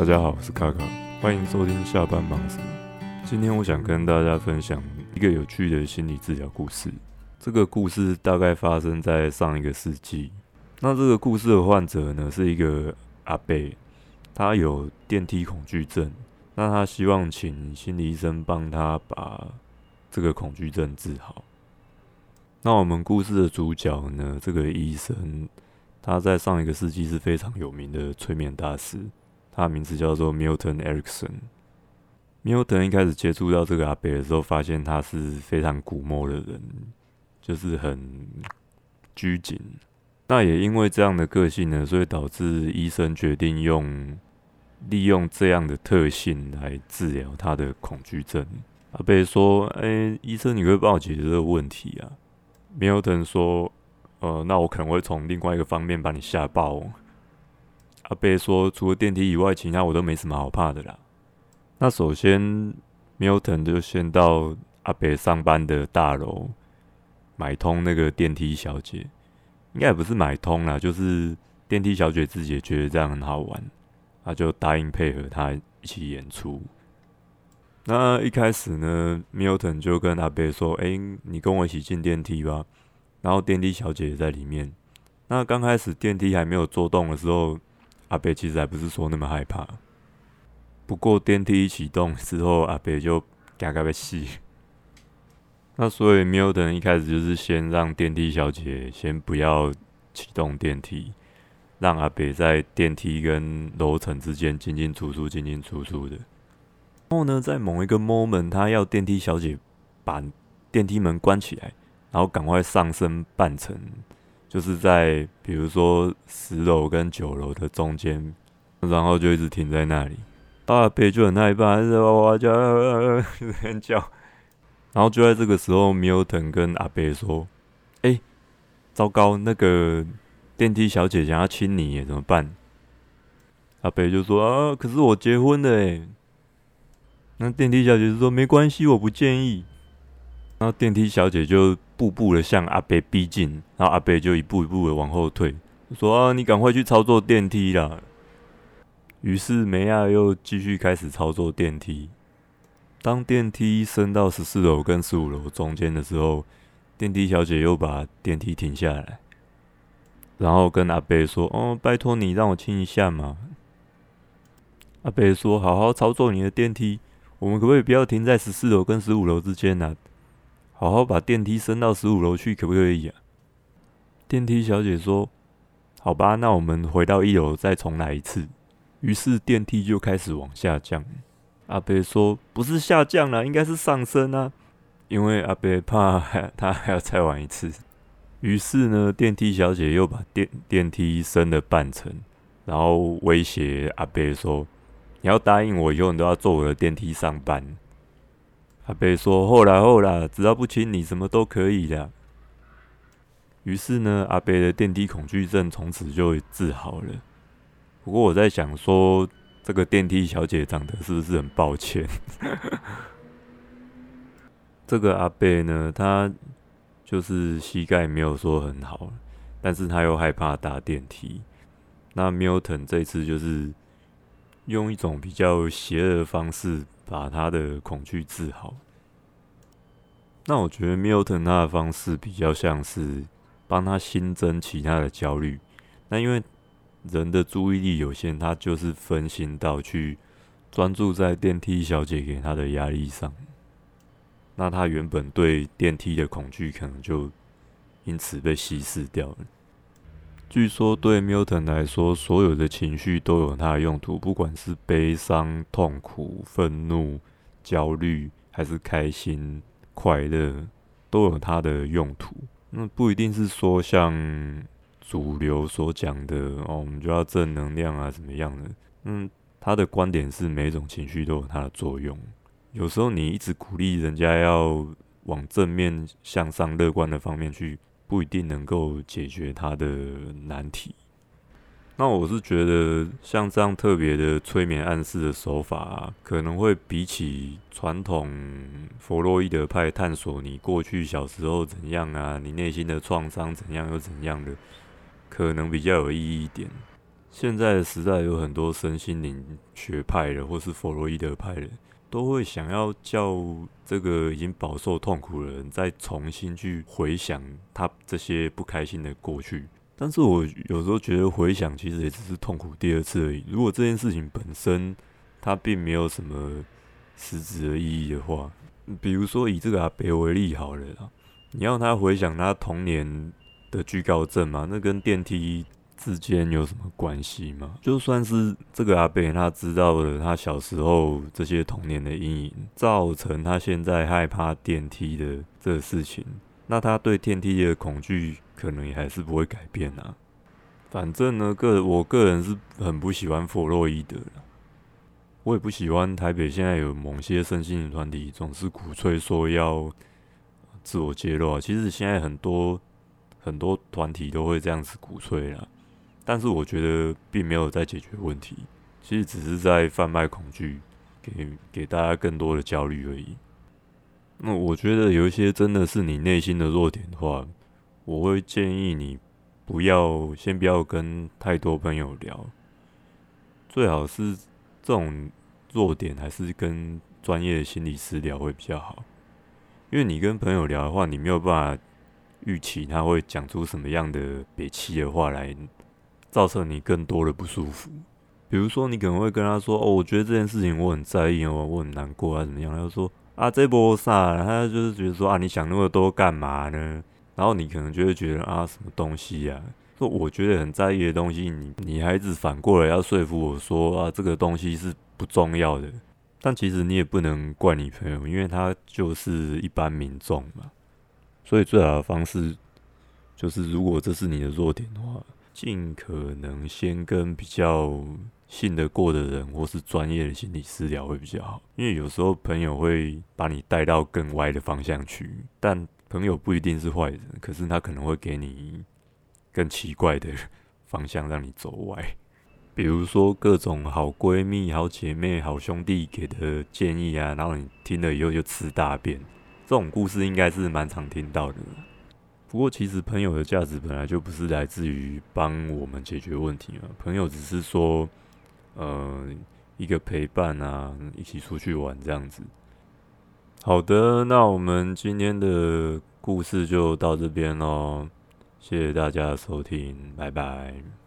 大家好，我是卡卡，欢迎收听下班忙什么。今天我想跟大家分享一个有趣的心理治疗故事。这个故事大概发生在上一个世纪。那这个故事的患者呢，是一个阿贝，他有电梯恐惧症。那他希望请心理医生帮他把这个恐惧症治好。那我们故事的主角呢，这个医生他在上一个世纪是非常有名的催眠大师。他的名字叫做 Milton Erickson。Milton 一开始接触到这个阿北的时候，发现他是非常古默的人，就是很拘谨。那也因为这样的个性呢，所以导致医生决定用利用这样的特性来治疗他的恐惧症。阿北说：“哎，医生，你可以帮我解决这个问题啊？”Milton 说：“呃，那我可能会从另外一个方面把你吓爆。”阿贝说：“除了电梯以外，其他我都没什么好怕的啦。”那首先，Milton 就先到阿贝上班的大楼买通那个电梯小姐，应该也不是买通啦，就是电梯小姐自己也觉得这样很好玩，他就答应配合他一起演出。那一开始呢，Milton 就跟阿贝说：“哎，你跟我一起进电梯吧。”然后电梯小姐也在里面。那刚开始电梯还没有做动的时候。阿北其实还不是说那么害怕，不过电梯一启动之后，阿北就嘎嘎被吸。那所以 Milton 一开始就是先让电梯小姐先不要启动电梯，让阿北在电梯跟楼层之间进进出出、进进出出的。然后呢，在某一个 moment，他要电梯小姐把电梯门关起来，然后赶快上升半层。就是在比如说十楼跟九楼的中间，然后就一直停在那里。阿贝就很害怕，哇哇叫，很叫。然后就在这个时候，Milton 跟阿贝说：“哎，糟糕，那个电梯小姐想要亲你，怎么办？”阿贝就说：“啊，可是我结婚了。”哎，那电梯小姐就说：“没关系，我不介意。”然后电梯小姐就步步的向阿贝逼近，然后阿贝就一步一步的往后退，说：“啊，你赶快去操作电梯啦！”于是梅亚又继续开始操作电梯。当电梯升到十四楼跟十五楼中间的时候，电梯小姐又把电梯停下来，然后跟阿贝说：“哦，拜托你让我亲一下嘛。”阿贝说：“好好操作你的电梯，我们可不可以不要停在十四楼跟十五楼之间呢？”好好把电梯升到十五楼去，可不可以啊？电梯小姐说：“好吧，那我们回到一楼再重来一次。”于是电梯就开始往下降。阿贝说：“不是下降了，应该是上升啊，因为阿贝怕 他还要再玩一次。”于是呢，电梯小姐又把电电梯升了半层，然后威胁阿贝说：“你要答应我，以后你都要坐我的电梯上班。”阿贝说：“后来后来，只要不亲你，什么都可以的。”于是呢，阿贝的电梯恐惧症从此就治好了。不过我在想，说这个电梯小姐长得是不是很抱歉？这个阿贝呢，他就是膝盖没有说很好，但是他又害怕搭电梯。那 Milton 这次就是用一种比较邪恶的方式。把他的恐惧治好。那我觉得 Milton 他的方式比较像是帮他新增其他的焦虑。那因为人的注意力有限，他就是分心到去专注在电梯小姐给他的压力上。那他原本对电梯的恐惧可能就因此被稀释掉了。据说对 Milton 来说，所有的情绪都有它的用途，不管是悲伤、痛苦、愤怒、焦虑，还是开心、快乐，都有它的用途。那不一定是说像主流所讲的哦，我们就要正能量啊，怎么样的？嗯，他的观点是每种情绪都有它的作用。有时候你一直鼓励人家要往正面向上、乐观的方面去。不一定能够解决他的难题。那我是觉得，像这样特别的催眠暗示的手法，可能会比起传统弗洛伊德派探索你过去小时候怎样啊，你内心的创伤怎样又怎样的，可能比较有意义一点。现在的时代有很多身心灵学派的，或是弗洛伊德派的，都会想要叫这个已经饱受痛苦的人再重新去回想他这些不开心的过去。但是我有时候觉得回想其实也只是痛苦第二次而已。如果这件事情本身它并没有什么实质的意义的话，比如说以这个阿北为例好了啦，你要他回想他童年的惧高症嘛，那跟电梯。之间有什么关系吗？就算是这个阿贝，他知道了他小时候这些童年的阴影，造成他现在害怕电梯的这个事情，那他对电梯的恐惧可能也还是不会改变啊。反正呢，个我个人是很不喜欢弗洛伊德的，我也不喜欢台北现在有某些身心灵团体总是鼓吹说要自我揭露啊。其实现在很多很多团体都会这样子鼓吹啦。但是我觉得并没有在解决问题，其实只是在贩卖恐惧，给给大家更多的焦虑而已。那我觉得有一些真的是你内心的弱点的话，我会建议你不要先不要跟太多朋友聊，最好是这种弱点还是跟专业的心理师聊会比较好，因为你跟朋友聊的话，你没有办法预期他会讲出什么样的憋气的话来。造成你更多的不舒服，比如说你可能会跟他说：“哦，我觉得这件事情我很在意哦，我很难过啊，怎么样？”他就说：“啊，这波啥？”他就是觉得说：“啊，你想那么多干嘛呢？”然后你可能就会觉得：“啊，什么东西呀？”说我觉得很在意的东西，你你还是反过来要说服我说：“啊，这个东西是不重要的。”但其实你也不能怪你朋友，因为他就是一般民众嘛。所以最好的方式就是，如果这是你的弱点的话。尽可能先跟比较信得过的人，或是专业的心理师聊会比较好，因为有时候朋友会把你带到更歪的方向去。但朋友不一定是坏人，可是他可能会给你更奇怪的方向让你走歪。比如说各种好闺蜜、好姐妹、好兄弟给的建议啊，然后你听了以后就吃大便，这种故事应该是蛮常听到的。不过，其实朋友的价值本来就不是来自于帮我们解决问题啊。朋友只是说，呃，一个陪伴啊，一起出去玩这样子。好的，那我们今天的故事就到这边喽，谢谢大家的收听，拜拜。